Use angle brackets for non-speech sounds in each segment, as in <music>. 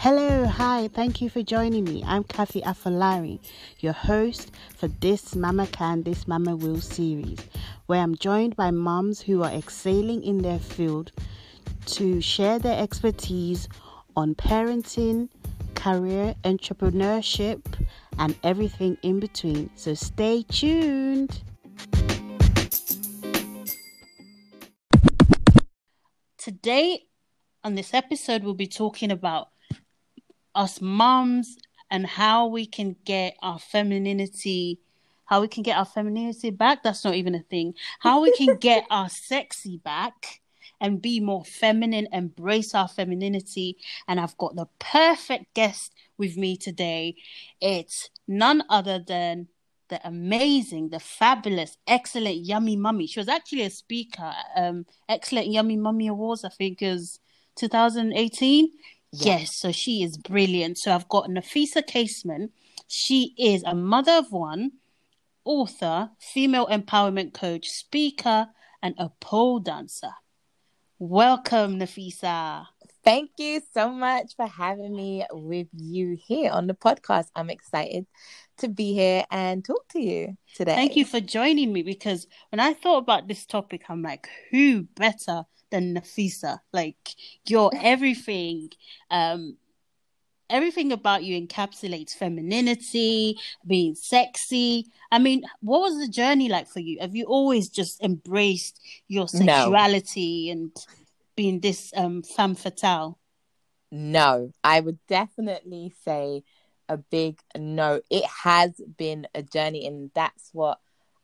Hello, hi, thank you for joining me. I'm Kathy Afalari, your host for this Mama Can, This Mama Will series, where I'm joined by moms who are excelling in their field to share their expertise on parenting, career, entrepreneurship, and everything in between. So stay tuned. Today, on this episode, we'll be talking about us moms and how we can get our femininity how we can get our femininity back. That's not even a thing. How we can <laughs> get our sexy back and be more feminine embrace our femininity. And i've got the perfect guest with me today. It's none other than the amazing the fabulous excellent yummy mummy. She was actually a speaker um excellent yummy mummy awards i think is 2018 yeah. Yes, so she is brilliant. So I've got Nafisa Casement. She is a mother of one, author, female empowerment coach, speaker, and a pole dancer. Welcome, Nafisa. Thank you so much for having me with you here on the podcast. I'm excited to be here and talk to you today. Thank you for joining me because when I thought about this topic, I'm like, who better than Nafisa. Like you're <laughs> everything. Um, everything about you encapsulates femininity, being sexy. I mean, what was the journey like for you? Have you always just embraced your sexuality no. and being this um, femme fatale? No, I would definitely say a big no. It has been a journey, and that's what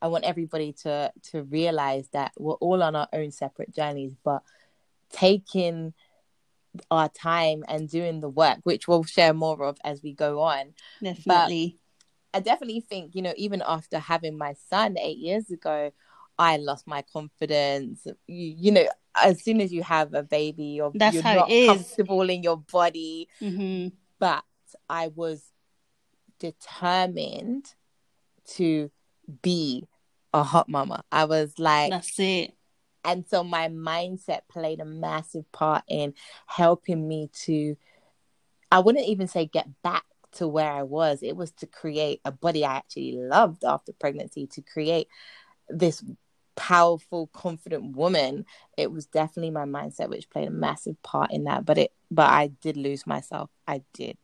I want everybody to to realize that we're all on our own separate journeys, but taking our time and doing the work, which we'll share more of as we go on. Definitely. But I definitely think, you know, even after having my son eight years ago, I lost my confidence. You, you know, as soon as you have a baby, you're, That's you're how not it is. comfortable in your body. Mm-hmm. But I was determined to be a hot mama. I was like, that's it. And so my mindset played a massive part in helping me to, I wouldn't even say get back to where I was. It was to create a body I actually loved after pregnancy, to create this powerful, confident woman. It was definitely my mindset which played a massive part in that. But it, but I did lose myself. I did.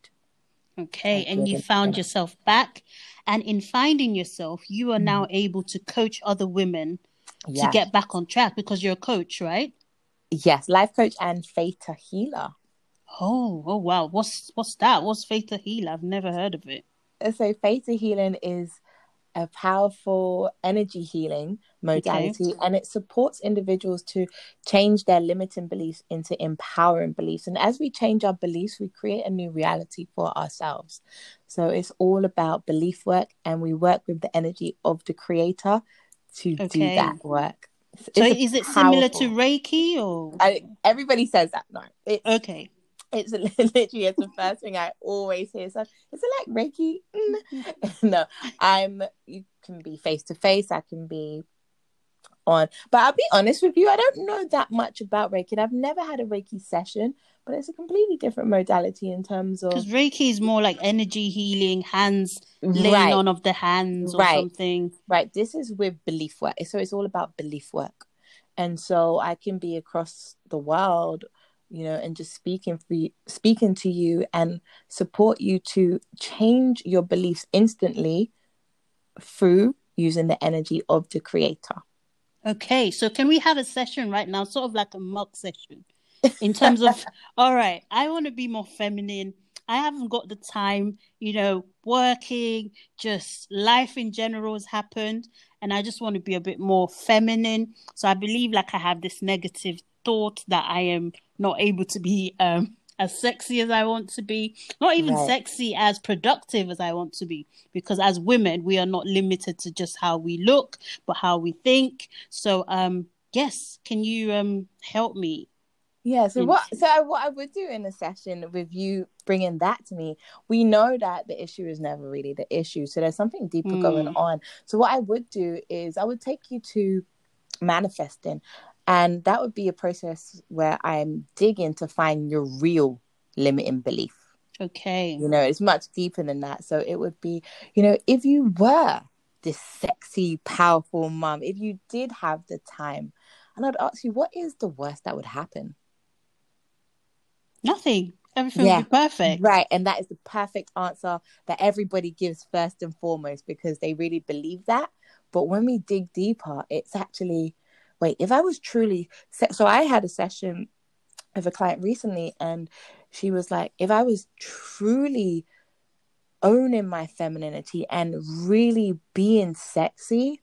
Okay, and you found yourself back. And in finding yourself, you are mm. now able to coach other women to get back on track because you're a coach, right? Yes, life coach and theta healer. Oh, oh wow. What's what's that? What's theta healer? I've never heard of it. So theta healing is a powerful energy healing modality okay. and it supports individuals to change their limiting beliefs into empowering beliefs and as we change our beliefs we create a new reality for ourselves so it's all about belief work and we work with the energy of the creator to okay. do that work it's, so it's is it powerful... similar to reiki or I, everybody says that no it's, okay it's <laughs> literally it's the first thing I always hear. So is it like Reiki? Mm. <laughs> no, I'm. You can be face to face. I can be on, but I'll be honest with you. I don't know that much about Reiki. I've never had a Reiki session, but it's a completely different modality in terms of because Reiki is more like energy healing, hands laying right. on of the hands or right. something. Right. This is with belief work. So it's all about belief work, and so I can be across the world you know, and just speaking for you, speaking to you and support you to change your beliefs instantly through using the energy of the creator. Okay, so can we have a session right now, sort of like a mock session, in terms of, <laughs> all right, I want to be more feminine. I haven't got the time, you know, working, just life in general has happened, and I just want to be a bit more feminine. So I believe like I have this negative thought that I am not able to be um, as sexy as I want to be, not even right. sexy as productive as I want to be. Because as women, we are not limited to just how we look, but how we think. So, um, yes, can you um help me? Yeah. So what? So what I would do in a session with you bringing that to me, we know that the issue is never really the issue. So there's something deeper mm. going on. So what I would do is I would take you to manifesting and that would be a process where I'm digging to find your real limiting belief. Okay. You know, it's much deeper than that. So it would be, you know, if you were this sexy, powerful mom, if you did have the time, and I'd ask you, what is the worst that would happen? Nothing. Everything yeah. would be perfect. Right. And that is the perfect answer that everybody gives first and foremost because they really believe that. But when we dig deeper, it's actually, wait, if I was truly, so I had a session with a client recently and she was like, if I was truly owning my femininity and really being sexy,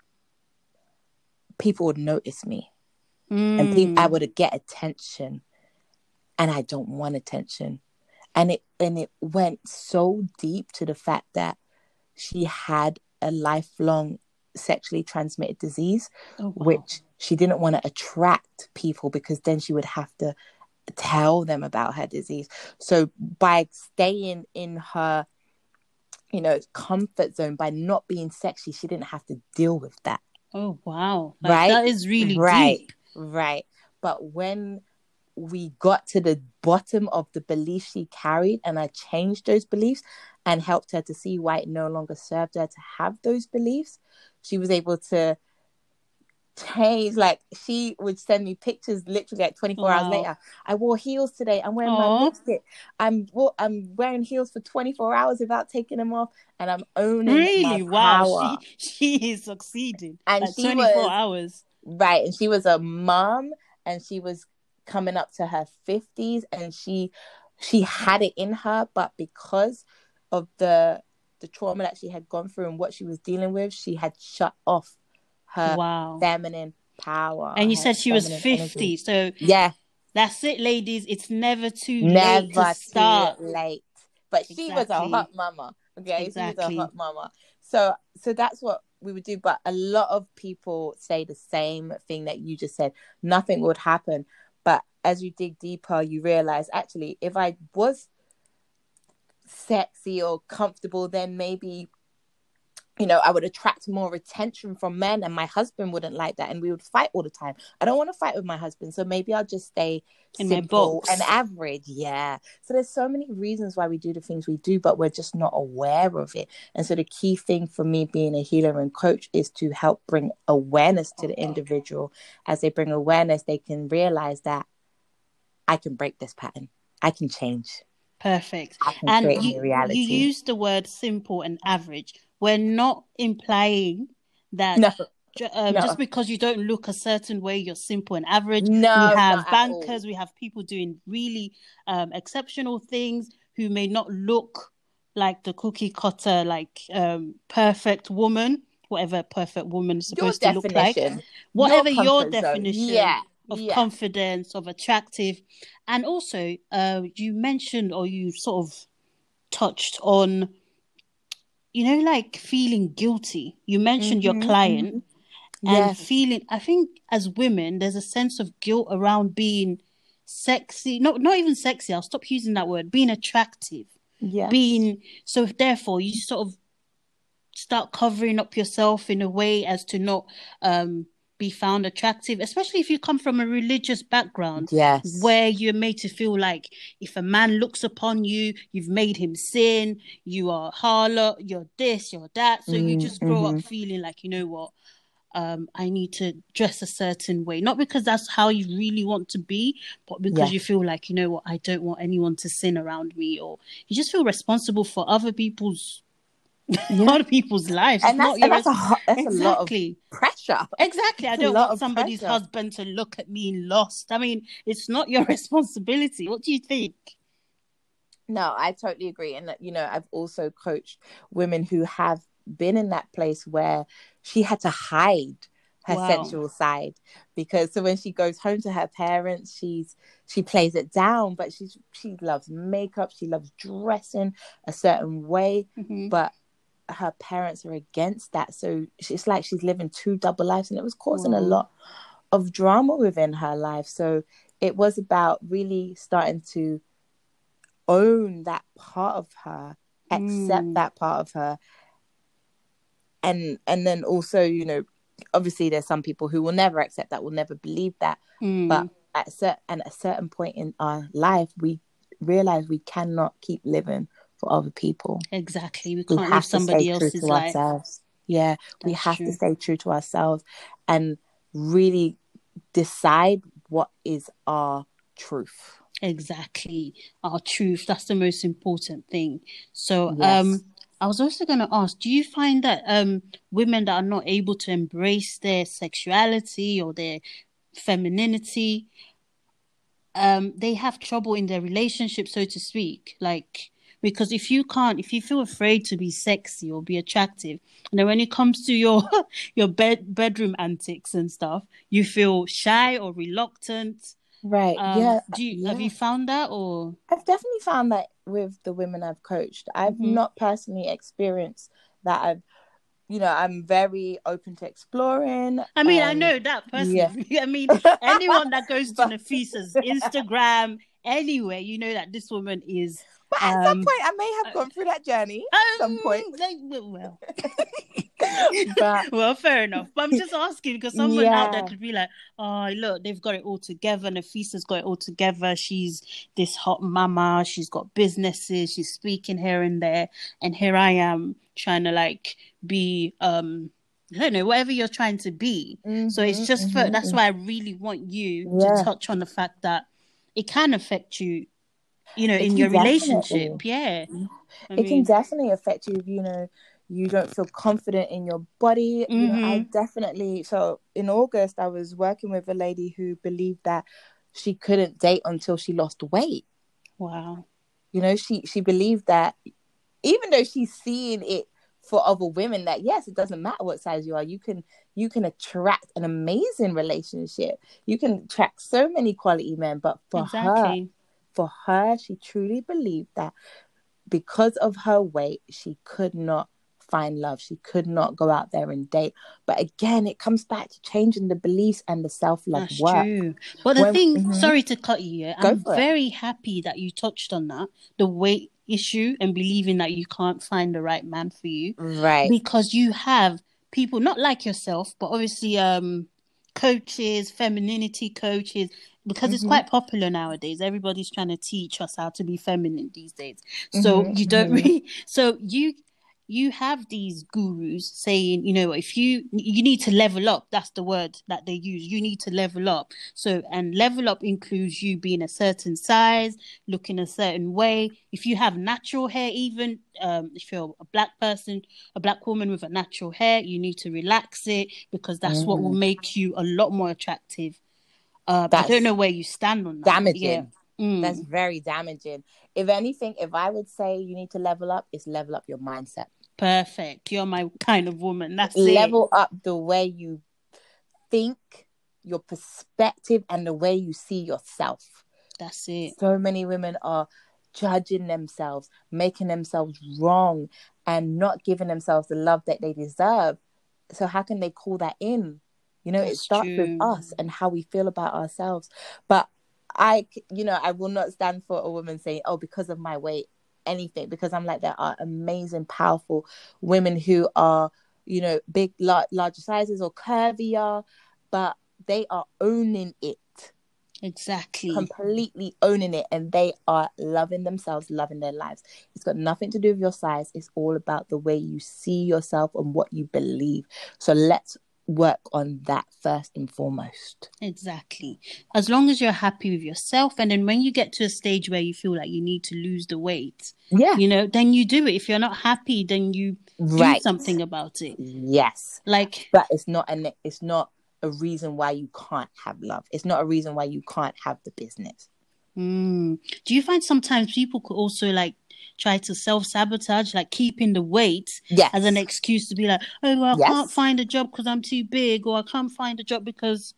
people would notice me. Mm. And I would get attention. And I don't want attention. And it and it went so deep to the fact that she had a lifelong sexually transmitted disease, oh, wow. which she didn't want to attract people because then she would have to tell them about her disease. So by staying in her, you know, comfort zone, by not being sexy, she didn't have to deal with that. Oh wow. Like, right. That is really right. Deep. Right. But when we got to the bottom of the beliefs she carried and I changed those beliefs and helped her to see why it no longer served her to have those beliefs, she was able to change. Like she would send me pictures literally like 24 wow. hours later. I wore heels today. I'm wearing Aww. my lipstick. I'm I'm wearing heels for 24 hours without taking them off, and I'm owning really wow. She <laughs> she is succeeding. And like 24 was, hours. Right, and she was a mom, and she was coming up to her 50s, and she she had it in her, but because of the the trauma that she had gone through and what she was dealing with, she had shut off her wow. feminine power. And you said she was 50. Energy. So yeah. That's it, ladies. It's never too never late to start. late. But exactly. she was a hot mama. Okay. Exactly. She was a hot mama. So so that's what we would do. But a lot of people say the same thing that you just said. Nothing would happen. But as you dig deeper, you realize actually if I was sexy or comfortable, then maybe you know, I would attract more attention from men, and my husband wouldn't like that, and we would fight all the time. I don't want to fight with my husband, so maybe I'll just stay in simple and average. Yeah. So there's so many reasons why we do the things we do, but we're just not aware of it. And so the key thing for me being a healer and coach is to help bring awareness to the individual. As they bring awareness, they can realize that I can break this pattern. I can change. Perfect. and you, you use the word simple and average. We're not implying that no. Um, no. just because you don't look a certain way, you're simple and average. No, we have bankers, we have people doing really um, exceptional things who may not look like the cookie cutter, like um, perfect woman, whatever perfect woman is supposed your to look like. Whatever your, your definition yeah. of yeah. confidence, of attractive. And also, uh, you mentioned or you sort of touched on, you know, like feeling guilty. You mentioned mm-hmm. your client mm-hmm. and yes. feeling, I think as women, there's a sense of guilt around being sexy. Not, not even sexy. I'll stop using that word. Being attractive. Yeah. Being, so therefore, you sort of start covering up yourself in a way as to not um be found attractive, especially if you come from a religious background. Yes. Where you're made to feel like if a man looks upon you, you've made him sin, you are harlot, you're this, you're that. So mm, you just grow mm-hmm. up feeling like, you know what, um, I need to dress a certain way. Not because that's how you really want to be, but because yeah. you feel like, you know what, I don't want anyone to sin around me, or you just feel responsible for other people's yeah. other people's lives. And that's, and that's, a, that's exactly. a lot of pressure. Exactly. I don't want somebody's pressure. husband to look at me lost. I mean, it's not your <laughs> responsibility. What do you think? No, I totally agree. And, you know, I've also coached women who have been in that place where she had to hide her wow. sexual side because so when she goes home to her parents she's she plays it down but she's she loves makeup she loves dressing a certain way mm-hmm. but her parents are against that. So it's like she's living two double lives, and it was causing a lot of drama within her life. So it was about really starting to own that part of her, accept mm. that part of her, and and then also, you know, obviously there's some people who will never accept that, will never believe that, mm. but at, cert- and at a certain point in our life, we realize we cannot keep living for other people. Exactly. We We can't live somebody else's life. ourselves. Yeah, we have true. to stay true to ourselves and really decide what is our truth. Exactly. Our truth. That's the most important thing. So, Yes. um, I was also going to ask, do you find that um women that are not able to embrace their sexuality or their femininity, um, they have trouble in their relationship, so to speak? Like, because if you can't, if you feel afraid to be sexy or be attractive, and then when it comes to your <laughs> your bed bedroom antics and stuff, you feel shy or reluctant. Right. Um, yeah. do you, have you found that or? I've definitely found that with the women I've coached. I've Mhm. not personally experienced that. I've, you know, I'm very open to exploring. I mean, I um, know that personally. yeah. <laughs> I mean, <laughs> anyone that goes to Nafisa's Instagram, anywhere, you know that this woman is. But at some um, point, I may have gone through that journey. At some Um, point. <laughs> well, <laughs> But <laughs> well, fair enough. But I'm just asking because someone out there could be like, "Oh, look, they've got it all together. Nafisa's got it all together. She's this hot mama. She's got businesses. She's speaking here and there, and here I am trying to like be, um, I don't know, whatever you're trying to be." So it's Mhm, just for mhm, that's mhm. why I really want you Yeah. to touch on the fact that it can affect you, you know, It in your relationship. Yeah. I it can definitely affect you if you know you don't feel confident in your body you know i Mhm. definitely so in august i was working with a lady who believed that she couldn't date until she lost weight wow. you know she she believed that even though she's seeing it for other women that yes it doesn't matter what size you are you can you can attract an amazing relationship you can attract so many quality men but for her for her, she truly believed that because of her weight, she could not find love. She could not go out there and date. But again, it comes back to changing the beliefs and the self love work. true. But the When- thing, Mhm. sorry to cut you, I'm for it. very happy that you touched on that, the weight issue and believing that you can't find the right man for you. Right. because you have people not like yourself, but obviously um coaches, femininity coaches, because it's Mhm. quite popular nowadays. Everybody's trying to teach us how to be feminine these days. So Mhm, you don't mhm. <laughs> really so you you have these gurus saying, you know, if you you need to level up, that's the word that they use. You need to level up. So and level up includes you being a certain size, looking a certain way. If you have natural hair, even um, if you're a black person, a black woman with a natural hair, you need to relax it because that's what will Mhm. make you a lot more attractive. Uh, I don't know where you stand on that. damaging. Yeah. Mm. That's very damaging. If anything, if I would say you need to level up, it's level up your mindset. Perfect. You're my kind of woman. That's it. level up the way you think, your perspective, and the way you see yourself. That's it. So many women are judging themselves, making themselves wrong, and not giving themselves the love that they deserve. So, how can they call that in? You know, it starts true. with us and how we feel about ourselves. But I, you know, I will not stand for a woman saying, oh, because of my weight, anything, because I'm like, there are amazing, powerful women who are, you know, big, lar- larger sizes or curvier, but they are owning it Exactly. completely owning it and they are loving themselves, loving their lives. It's got nothing to do with your size. It's all about the way you see yourself and what you believe. So let's work on that first and foremost. Exactly. As long as you're happy with yourself, and then when you get to a stage where you feel like you need to lose the weight, Yeah. you know, then you do it. If you're not happy, then you do something about it. Yes. Like, But it's not an it's not a reason why you can't have love. It's not a reason why you can't have the business. mm, do you find sometimes people could also like try to self sabotage, like keeping the weight Yes. as an excuse to be like, oh, well, I Yes. can't find a job because I'm too big, or I can't find a job because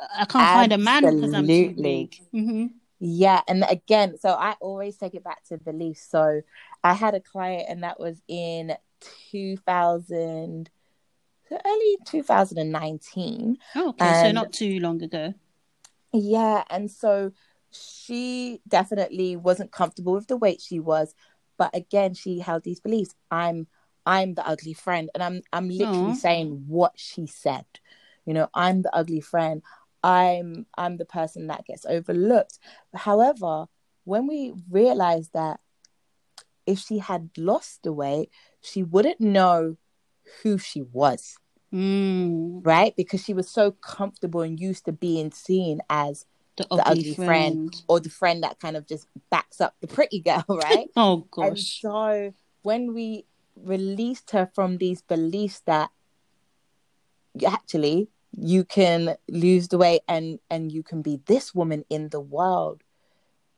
I can't find a man because I'm too Absolutely. big. hmm Yeah, and again, so I always take it back to belief. So I had a client, and that was in 2000, so early 2019. Oh, okay, so not too long ago. Yeah, and so she definitely wasn't comfortable with the weight she was, but again, she held these beliefs. I'm I'm the ugly friend, and I'm I'm literally Aw. saying what she said. You know, I'm the ugly friend. I'm I'm the person that gets overlooked. However, when we realized that if she had lost the weight, she wouldn't know who she was. Mm. Right? Because she was so comfortable and used to being seen as The the ugly, ugly friend. friend. or the friend that kind of just backs up the pretty girl, <laughs> right? <laughs> Oh and gosh. so when we released her from these beliefs that actually you can lose the weight and and you can be this woman in the world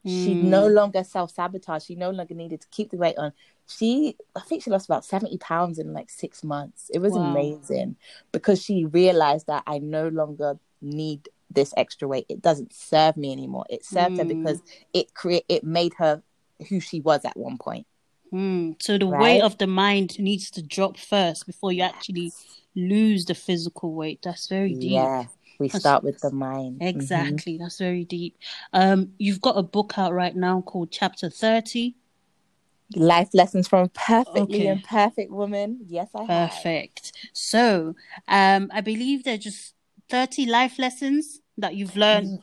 she Mm. no longer self-sabotage she no longer needed to keep the weight on she i think she lost about 70 pounds in like six months it was Wow. amazing because she realized that i no longer need this extra weight it doesn't serve me anymore it served her Mm. because it create it made her who she was at one point Mm. So the Right? weight of the mind needs to drop first before you actually lose the physical weight. That's very deep. yeah we That's- start with the mind Mhm. Exactly. That's very deep. Um, you've got a book out right now called Chapter 30. life lessons from a perfectly Okay. imperfect woman yes i have Perfect. So, um, I believe they're just 30 life lessons that you've learned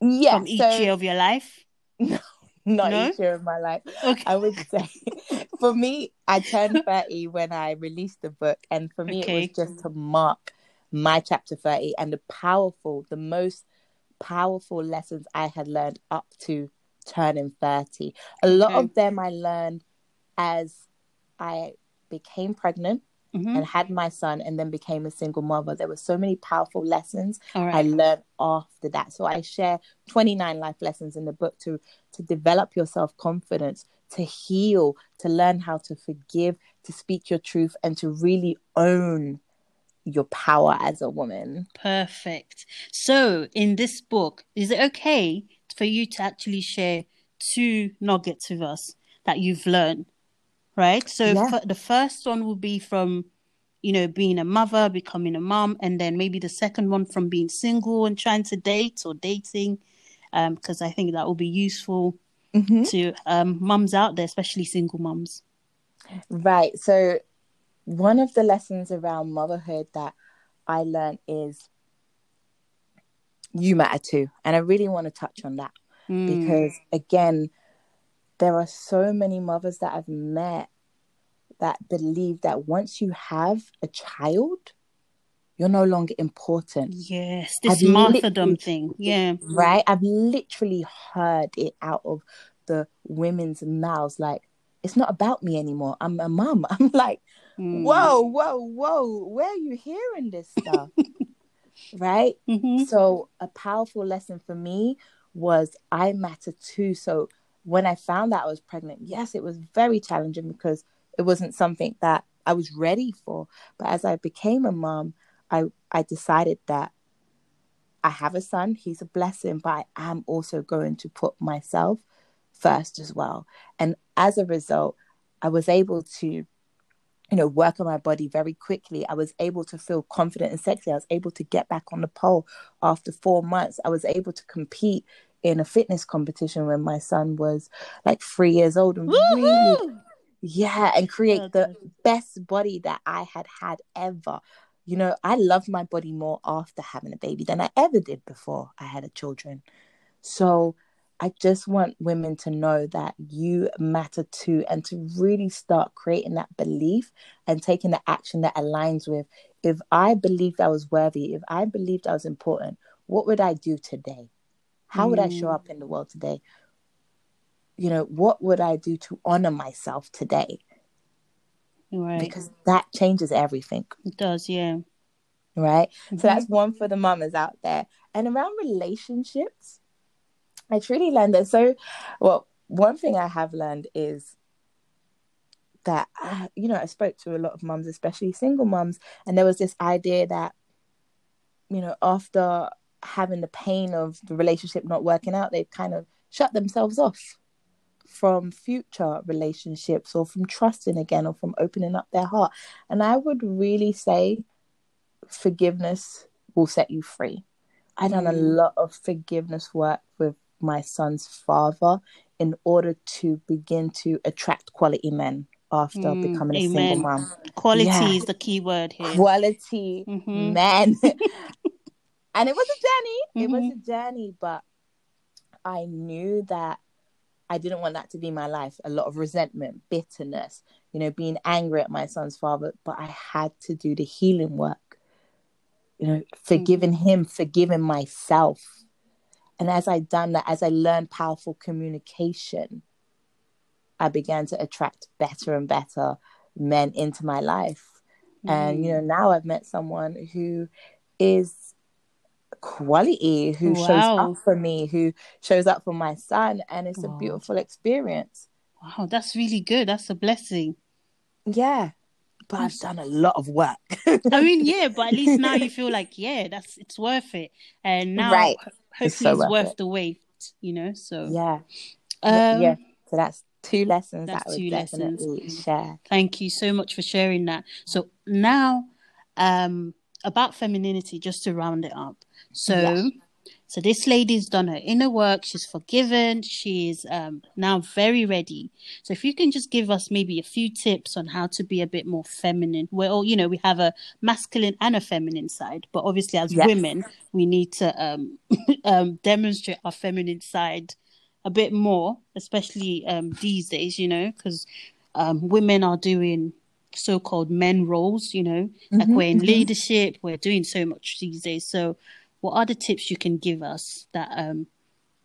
yeah from each so year of your life. <laughs> No, not No? each year of my life Okay. I would say <laughs> for me, I turned 30 when I released the book. And for me, Okay. it was just to mark my chapter 30 and the powerful, the most powerful lessons I had learned up to turning 30. A lot Okay. of them I learned as I became pregnant Mhm. and had my son and then became a single mother. There were so many powerful lessons All I learned after that. So I share 29 life lessons in the book to to develop your self-confidence, to heal, to learn how to forgive, to speak your truth and to really own your power as a woman. Perfect. So, in this book, is it okay for you to actually share two nuggets with us that you've learned? Right? So, Yeah. f- the first one will be from, you know, being a mother, becoming a mom, and then maybe the second one from being single and trying to date or dating, because I think that will be useful to um, mums out there, especially single mums. Right. So one of the lessons around motherhood that I learned is you matter too. And I really want to touch on that. Mm. because again there are so many mothers that i've met that believe that once you have a child you're no longer important yes, this I've martyrdom thing. Yeah. right i've literally heard it out of the women's mouths like it's not about me anymore i'm a mum <laughs> i'm like Mm. whoa whoa whoa where are you hearing this stuff <laughs> right Mhm. so a powerful lesson for me was I matter too. So when I found out I was pregnant, yes, it was very challenging because it wasn't something that I was ready for. But as I became a mom, I I decided that I have a son, he's a blessing, but I am also going to put myself first as well. And as a result, I was able to you know, work on my body very quickly. I was able to feel confident and sexy. I was able to get back on the pole after four months. I was able to compete in a fitness competition when my son was like three years old and really, yeah, and create the best body that I had had ever. You know, I love my body more after having a baby than I ever did before I had a children. So I just want women to know that you matter too and to really start creating that belief and taking the action that aligns with if I believed I was worthy, if I believed I was important, what would I do today? How would I show Mm. up in the world today? You know, what would I do to honor myself today? Right. Because that changes everything, It does, yeah. right? Mhm. So that's one for the mamas out there. And around relationships, I truly learned that. So, well, one thing I have learned is that, uh, you know, I spoke to a lot of mums, especially single mums, and there was this idea that, you know, after having the pain of the relationship not working out, they've kind of shut themselves off from future relationships or from trusting again or from opening up their heart. And I would really say forgiveness will set you free. I done a Mm. lot of forgiveness work with my son's father in order to begin to attract quality men after Mm, becoming a amen. single mom. Quality Yeah. is the key word here. Quality Mhm. men. <laughs> and it was a journey. It was Mhm. a journey, but I knew that I didn't want that to be my life. A lot of resentment, bitterness, you know, being angry at my son's father, but I had to do the healing work. You know, forgiving mm-hmm. him, forgiving myself. And as I done that, as I learned powerful communication, I began to attract better and better men into my life. Mm-hmm. And you know, mm. now I've met someone who is quality, who wow. shows up for me, who shows up for my son, and it's wow. a beautiful experience. Wow, that's really good. That's a blessing. Yeah. But I've done a lot of work. I mean, yeah, but at least now you <laughs> feel like, yeah, that's it's worth it. And now right. hopefully it's, so it's worth, the wait, you know. So Yeah. Um, yeah. So that's two lessons That's that two lessons. share. Thank you so much for sharing that. So now, um, about femininity, just to round it up. So, yeah. so this lady's done her inner work. She's forgiven. She's um, now very ready. So, if you can just give us maybe a few tips on how to be a bit more feminine. Well, you know, we have a masculine and a feminine side, but obviously, as yes. women, we need to um, <laughs> um, demonstrate our feminine side a bit more, especially um, these days, you know, because um, women are doing so-called men roles, you know, mm-hmm, like we're in mm-hmm. leadership, we're doing so much these days. So, what are the tips you can give us that um,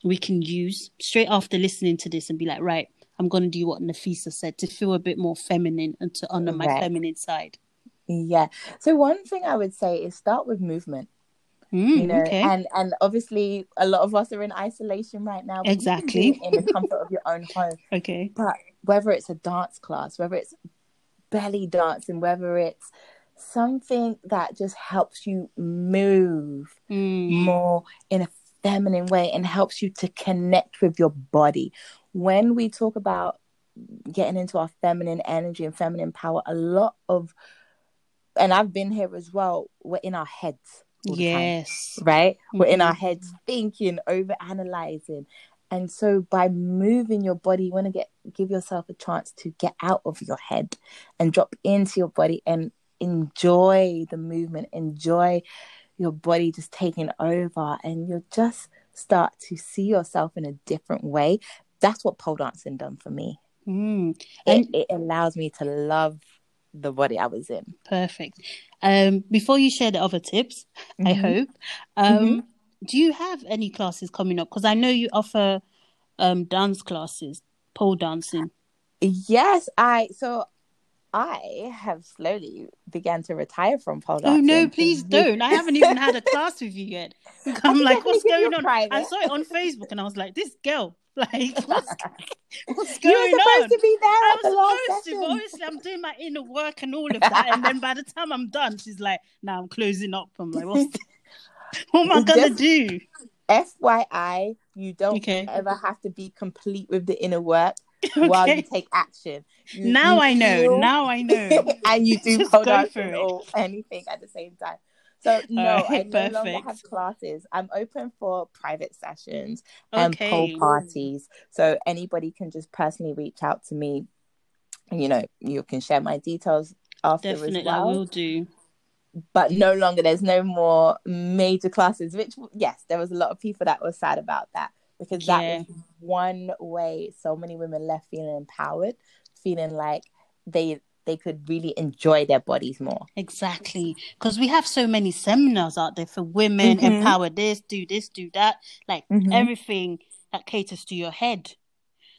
we can use straight after listening to this and be like, right, I'm going to do what Nafisa said to feel a bit more feminine and to honor my feminine side. Yeah. So one thing I would say is start with movement. Mm, you know, okay. and and obviously a lot of us are in isolation right now. Exactly. In the comfort of your own home. <laughs> Okay. But whether it's a dance class, whether it's belly dancing, whether it's something that just helps you move mm. more in a feminine way and helps you to connect with your body. When we talk about getting into our feminine energy and feminine power, a lot of, and I've been here as well, we're in our heads yes time, right mm-hmm. we're in our mm-hmm. heads thinking over analyzing and so by moving your body you want to get give yourself a chance to get out of your head and drop into your body and enjoy the movement enjoy your body just taking over and you'll just start to see yourself in a different way that's what pole dancing done for me mm. and it, it allows me to love the body I was in. Perfect. Um, before you share the other tips, <laughs> mm-hmm. I hope, um, mm-hmm. do you have any classes coming up? Because I know you offer um, dance classes, pole dancing. Yes, I so I have slowly began to retire from pole dancing. Oh no, please don't! I haven't even had a <laughs> class with you yet. I'm like, what's going on? Private. I saw it on Facebook and I was like, this girl, <laughs> like, <laughs> what's, what's going on? You were supposed on? to be there I last session. To, obviously, I'm doing my inner work and all of that, and then by the time I'm done, she's like, "Now I'm closing up." I'm like, "What's what am I gonna Just, do?" FYI, you don't okay. ever have to be complete with the inner work okay. <laughs> while you take action. You, now you I know. Now I know. <laughs> and you do dancing or anything at the same time. So no, right, I no perfect. longer have classes. I'm open for private sessions and okay. pole parties. So anybody can just personally reach out to me. You know, you can share my details after Definitely, as well. I will do. But no longer, there's no more major classes. Which yes, there was a lot of people that were sad about that because that yeah. was one way so many women left feeling empowered, feeling like they they could really enjoy their bodies more. Exactly. Because we have so many seminars out there for women, mm-hmm. empower this, do this, do that, like mm-hmm. everything that caters to your head.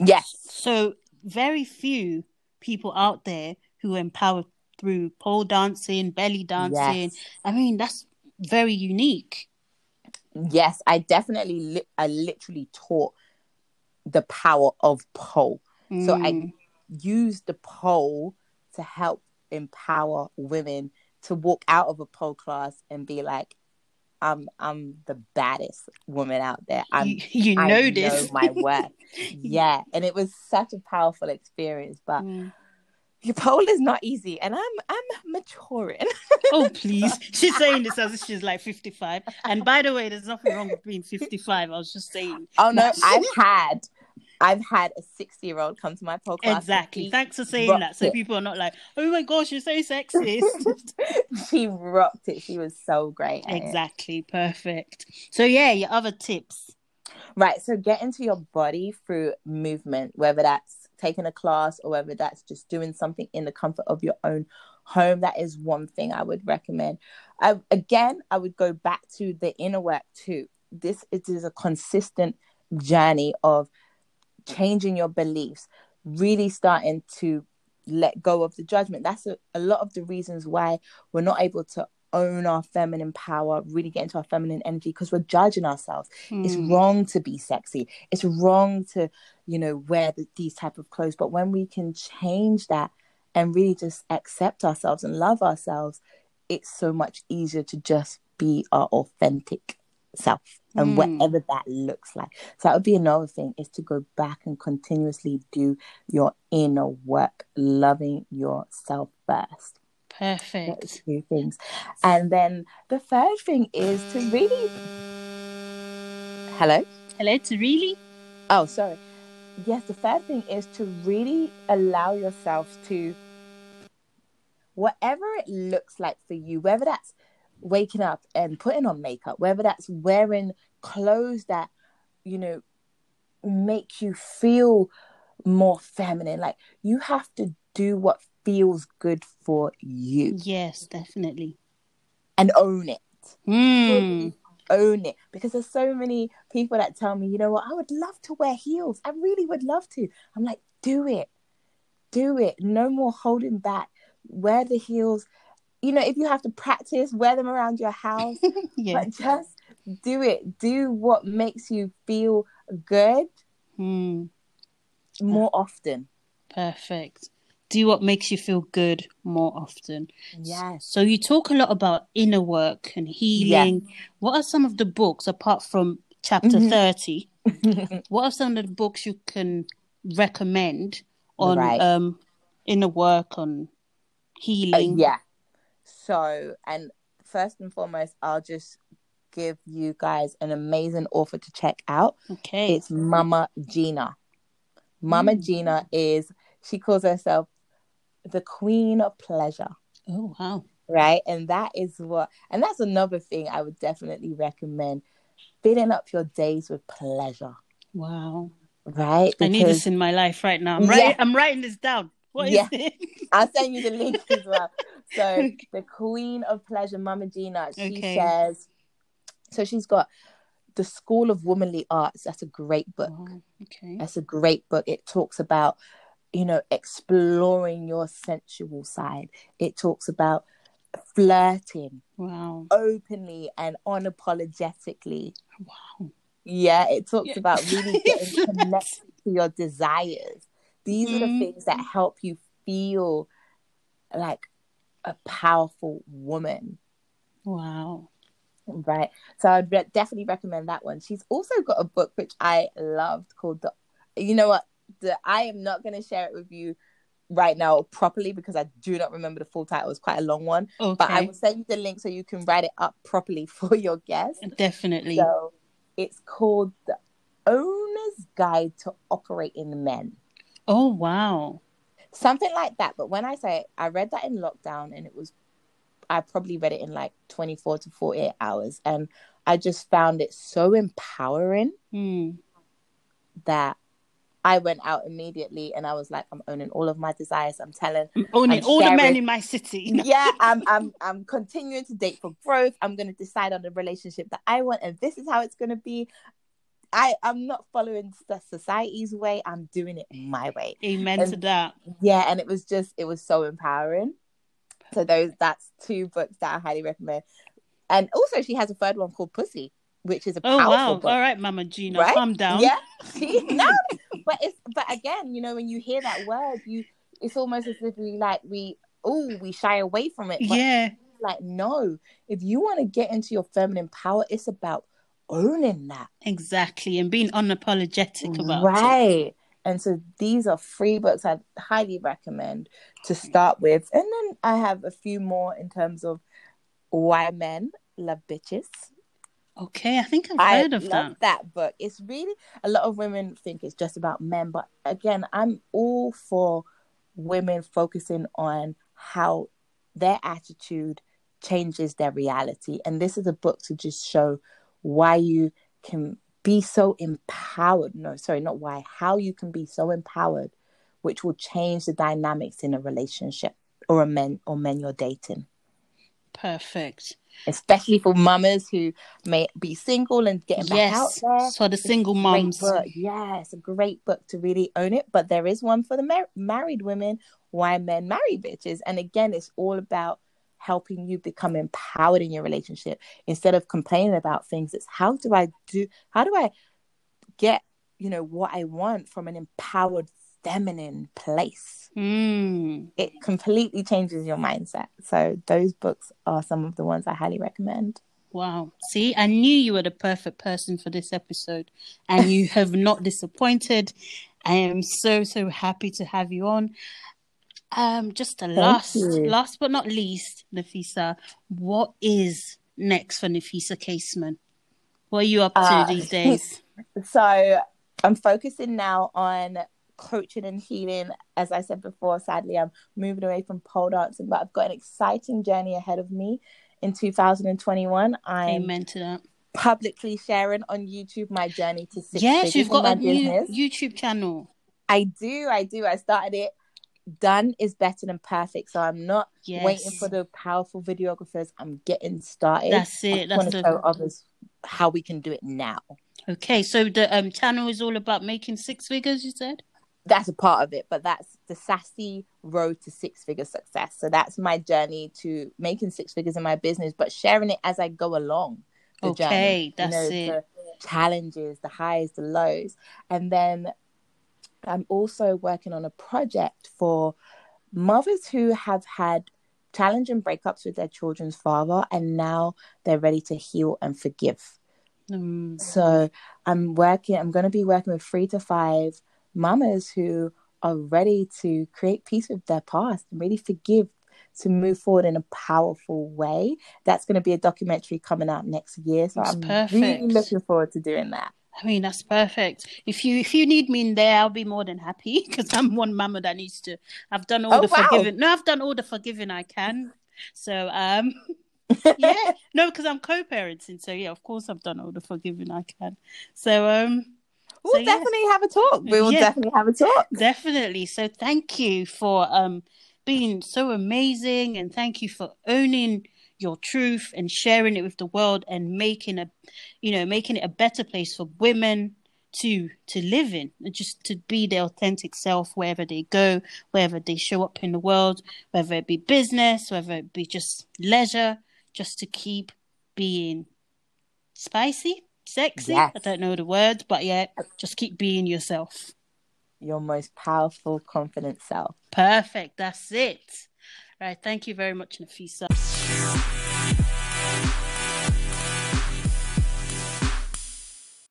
Yes. So very few people out there who empower through pole dancing, belly dancing. Yes. I mean, that's very unique. Yes, I definitely, li- I literally taught the power of pole. Mm. So I mm. used the pole to help empower women to walk out of a pole class and be like, I'm I'm the baddest woman out there. I'm you, you know I this. Know my worth. <laughs> yeah. And it was such a powerful experience. But mm. <laughs> your pole is not easy and I'm I'm maturing. oh please. <laughs> She's saying this as if she's like 55. And by the way, there's nothing wrong with being 55. I was just saying. Oh no, I've had I've had a 60 year old come to my podcast. Exactly. Thanks for saying that. So it. people are not like, oh my gosh, you're so sexist. <laughs> she rocked it. She was so great. Exactly. It. Perfect. So, yeah, your other tips. Right. So get into your body through movement, whether that's taking a class or whether that's just doing something in the comfort of your own home. That is one thing I would recommend. I, again, I would go back to the inner work too. This it is a consistent journey of changing your beliefs, really starting to let go of the judgment. That's a, a lot of the reasons why we're not able to own our feminine power, really get into our feminine energy because we're judging ourselves. Mm. It's hmm. wrong to be sexy. It's wrong to, you know, wear the, these type of clothes. But when we can change that and really just accept ourselves and love ourselves, it's so much easier to just be our authentic self and mm. whatever that looks like. So that would be another thing is to go back and continuously do your inner work, loving yourself first. Perfect. Two things. And then the third thing is to really Hello? Hello, to really? Oh, sorry. Yes, the third thing is to really allow yourself to whatever it looks like for you, whether that's waking up and putting on makeup, whether that's wearing clothes that, you know, make you feel more feminine. Like you have to do what feels good for you. Yes, definitely. And own it. Mm. Own it. Because there's so many people that tell me, you know what, I would love to wear heels. I really would love to. I'm like, do it. Do it. No more holding back. Wear the heels. You know, if you have to practice, wear them around your house. <laughs> yeah. But just do it. Do what makes you feel good mm. more often. Perfect do what makes you feel good more often. Yes. So you talk a lot about inner work and healing. Yeah. What are some of the books apart from chapter mm-hmm. 30? <laughs> what are some of the books you can recommend on right. um inner work on healing? Uh, yeah. So, and first and foremost, I'll just give you guys an amazing author to check out. Okay. It's Mama Gena. Mama mm. Gena is she calls herself the queen of pleasure. Oh, wow. Right. And that is what, and that's another thing I would definitely recommend filling up your days with pleasure. Wow. Right. Because, I need this in my life right now. I'm, yeah. I'm writing this down. What yeah. it? <laughs> I'll send you the link as well. <laughs> So, the queen of pleasure, Mama Gena, she okay. says, so she's got the School of Womanly Arts. That's a great book. Oh, okay. That's a great book. It talks about you know, exploring your sensual side. It talks about flirting wow openly and unapologetically wow yeah it talks yeah. about really <laughs> getting connected to your desires these mm-hmm. are the mm-hmm. things that help you feel like a powerful woman wow right so i'd re- definitely recommend that one she's also got a book which i loved called the you know what the I am not going to share it with you right now properly because I do not remember the full title. It's quite a long one, okay. but I will send you the link so you can write it up properly <laughs> for your guests. Definitely. So it's called the Owner's Guide to Operating Men. Oh wow, something like that. But when I say I read that in lockdown, and it was I probably read it in like twenty four to forty eight hours, and I just found it so empowering mm. that I went out immediately and I was like, I'm owning all of my desires. I'm telling I'm owning I'm all sharing. the men in my city. <laughs> yeah, I'm I'm I'm continuing to date for growth. I'm gonna decide on the relationship that I want and this is how it's gonna be. I, I'm not following the society's way. I'm doing it my way. Amen and, to that. Yeah, and it was just it was so empowering. So those that's two books that I highly recommend. And also she has a third one called Pussy which is a oh wow book. all right mama gena right? calm down yeah <laughs> <laughs> no but it's but again you know when you hear that word you it's almost as if we like we oh we shy away from it but yeah like no if you want to get into your feminine power it's about owning that exactly and being unapologetic about right it. Right. And so these are free books i highly recommend to start with and then i have a few more in terms of why men love bitches Okay, I think I've heard I of that. that book. It's really a lot of women think it's just about men, but again, I'm all for women focusing on how their attitude changes their reality. And this is a book to just show why you can be so empowered. No, sorry, not why. How you can be so empowered, which will change the dynamics in a relationship or a men or men you're dating. Perfect. Especially for mamas who may be single and getting back out Yes. there. So the single moms. book. It's a great book to really own it. But there is one for the mar- married women, Why Men Marry Bitches. And again, it's all about helping you become empowered in your relationship instead of complaining about things. It's how do I do, how do I get, you know, what I want from an empowered feminine place? Mm. It completely changes your mindset. So those books are some of the ones I highly recommend. Wow. See, I knew you were the perfect person for this episode, and you <laughs> have not disappointed. I am so so happy to have you on. Um, just a last, you. last but not least, Nafisa, what is next for Nafisa Caseman? What are you up to Uh, these <laughs> days? So I'm focusing now on coaching and healing. As I said before, sadly, I'm moving away from pole dancing, but I've got an exciting journey ahead of me in 2021. I'm Amen to that. publicly sharing on YouTube my journey to six Yes, you've got a my new. YouTube channel. I do, I do. I started it. Done is better than perfect. So I'm not Yes. waiting for the powerful videographers. I'm getting started. That's it. just That's want to the show others how we can do it now. okay. So the um channel is all about making six figures. You said. That's a part of it, but that's the sassy road to six figure success. So that's my journey to making six figures in my business, but sharing it as I go along. The Okay, journey. that's it. The challenges, the highs, the lows, and then I'm also working on a project for mothers who have had challenging breakups with their children's father, and now they're ready to heal and forgive. Um, So I'm working, I'm going to be working with three to five mamas who are ready to create peace with their past and really forgive to move forward in a powerful way. That's going to be a documentary coming out next year. So That's I'm perfect. really looking forward to doing that. I mean, that's perfect. If you if you need me in there, I'll be more than happy <laughs> because I'm one mama that needs to. I've done all Oh, the wow. forgiving. No, I've done all the forgiving I can. So um, <laughs> yeah, no, because I'm co-parenting. So yeah, of course I've done all the forgiving I can. So um, We'll So, yeah. definitely have a talk. We will Yeah. definitely have a talk. definitely. So thank you for um being so amazing, and thank you for owning your truth and sharing it with the world and making a, you know, making it a better place for women to to live in and just to be their authentic self wherever they go wherever they show up in the world whether it be business whether it be just leisure just to keep being spicy sexy Yes. i don't know the words but yeah just keep being yourself Your most powerful, confident self. Perfect. That's it. Right. Thank you very much, Nafisa.